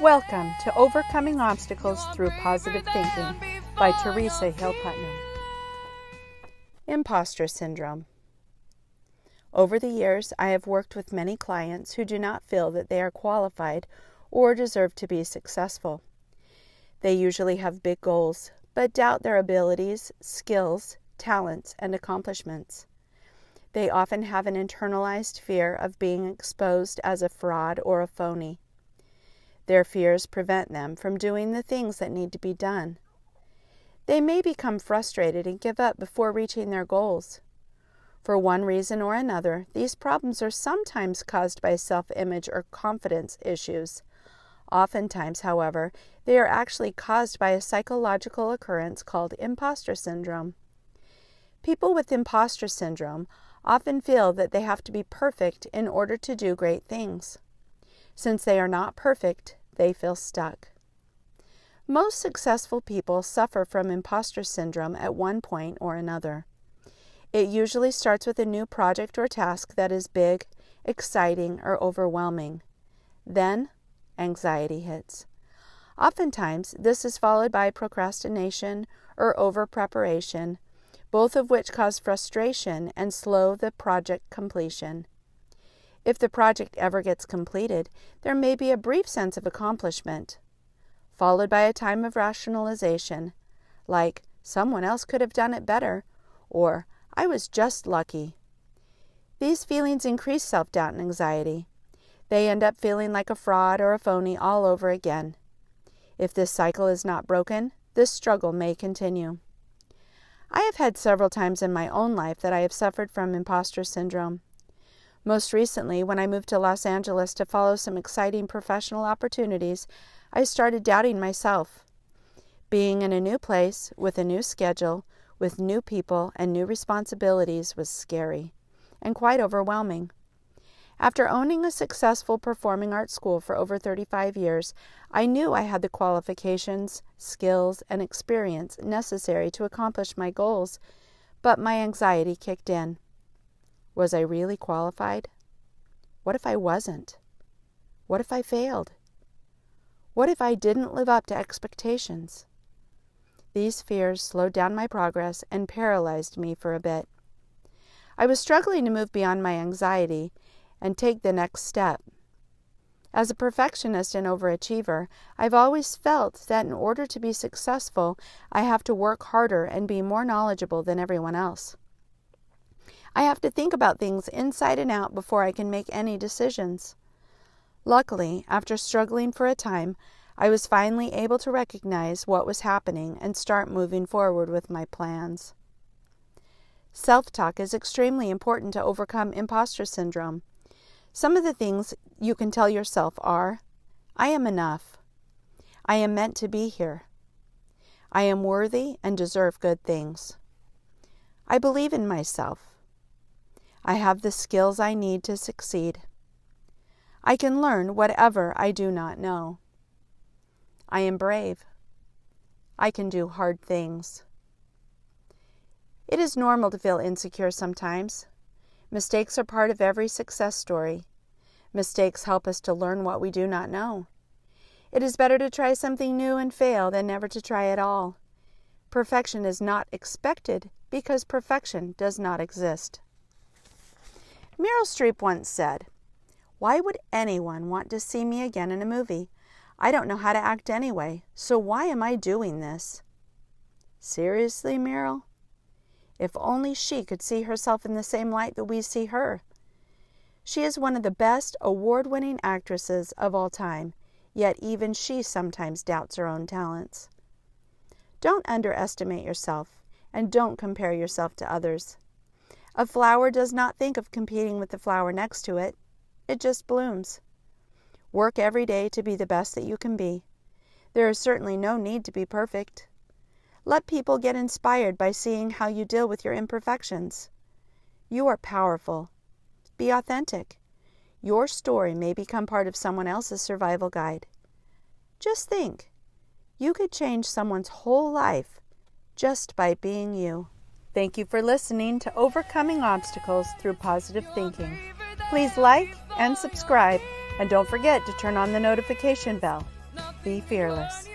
Welcome to Overcoming Obstacles Through Positive Thinking by Teresa Hill Putnam. Imposter Syndrome. Over the years, I have worked with many clients who do not feel that they are qualified or deserve to be successful. They usually have big goals, but doubt their abilities, skills, talents, and accomplishments. They often have an internalized fear of being exposed as a fraud or a phony. Their fears prevent them from doing the things that need to be done. They may become frustrated and give up before reaching their goals. For one reason or another, these problems are sometimes caused by self image or confidence issues. Oftentimes, however, they are actually caused by a psychological occurrence called imposter syndrome. People with imposter syndrome often feel that they have to be perfect in order to do great things. Since they are not perfect, they feel stuck. Most successful people suffer from imposter syndrome at one point or another. It usually starts with a new project or task that is big, exciting, or overwhelming. Then, anxiety hits. Oftentimes, this is followed by procrastination or over preparation, both of which cause frustration and slow the project completion. If the project ever gets completed, there may be a brief sense of accomplishment, followed by a time of rationalization, like, someone else could have done it better, or I was just lucky. These feelings increase self doubt and anxiety. They end up feeling like a fraud or a phony all over again. If this cycle is not broken, this struggle may continue. I have had several times in my own life that I have suffered from imposter syndrome. Most recently, when I moved to Los Angeles to follow some exciting professional opportunities, I started doubting myself. Being in a new place, with a new schedule, with new people and new responsibilities was scary and quite overwhelming. After owning a successful performing arts school for over 35 years, I knew I had the qualifications, skills, and experience necessary to accomplish my goals, but my anxiety kicked in. Was I really qualified? What if I wasn't? What if I failed? What if I didn't live up to expectations? These fears slowed down my progress and paralyzed me for a bit. I was struggling to move beyond my anxiety and take the next step. As a perfectionist and overachiever, I've always felt that in order to be successful, I have to work harder and be more knowledgeable than everyone else. I have to think about things inside and out before I can make any decisions. Luckily, after struggling for a time, I was finally able to recognize what was happening and start moving forward with my plans. Self talk is extremely important to overcome imposter syndrome. Some of the things you can tell yourself are I am enough. I am meant to be here. I am worthy and deserve good things. I believe in myself. I have the skills I need to succeed. I can learn whatever I do not know. I am brave. I can do hard things. It is normal to feel insecure sometimes. Mistakes are part of every success story. Mistakes help us to learn what we do not know. It is better to try something new and fail than never to try at all. Perfection is not expected because perfection does not exist. Meryl Streep once said, Why would anyone want to see me again in a movie? I don't know how to act anyway, so why am I doing this? Seriously, Meryl? If only she could see herself in the same light that we see her. She is one of the best award winning actresses of all time, yet even she sometimes doubts her own talents. Don't underestimate yourself, and don't compare yourself to others. A flower does not think of competing with the flower next to it, it just blooms. Work every day to be the best that you can be. There is certainly no need to be perfect. Let people get inspired by seeing how you deal with your imperfections. You are powerful. Be authentic. Your story may become part of someone else's survival guide. Just think you could change someone's whole life just by being you. Thank you for listening to Overcoming Obstacles Through Positive Thinking. Please like and subscribe, and don't forget to turn on the notification bell. Be fearless.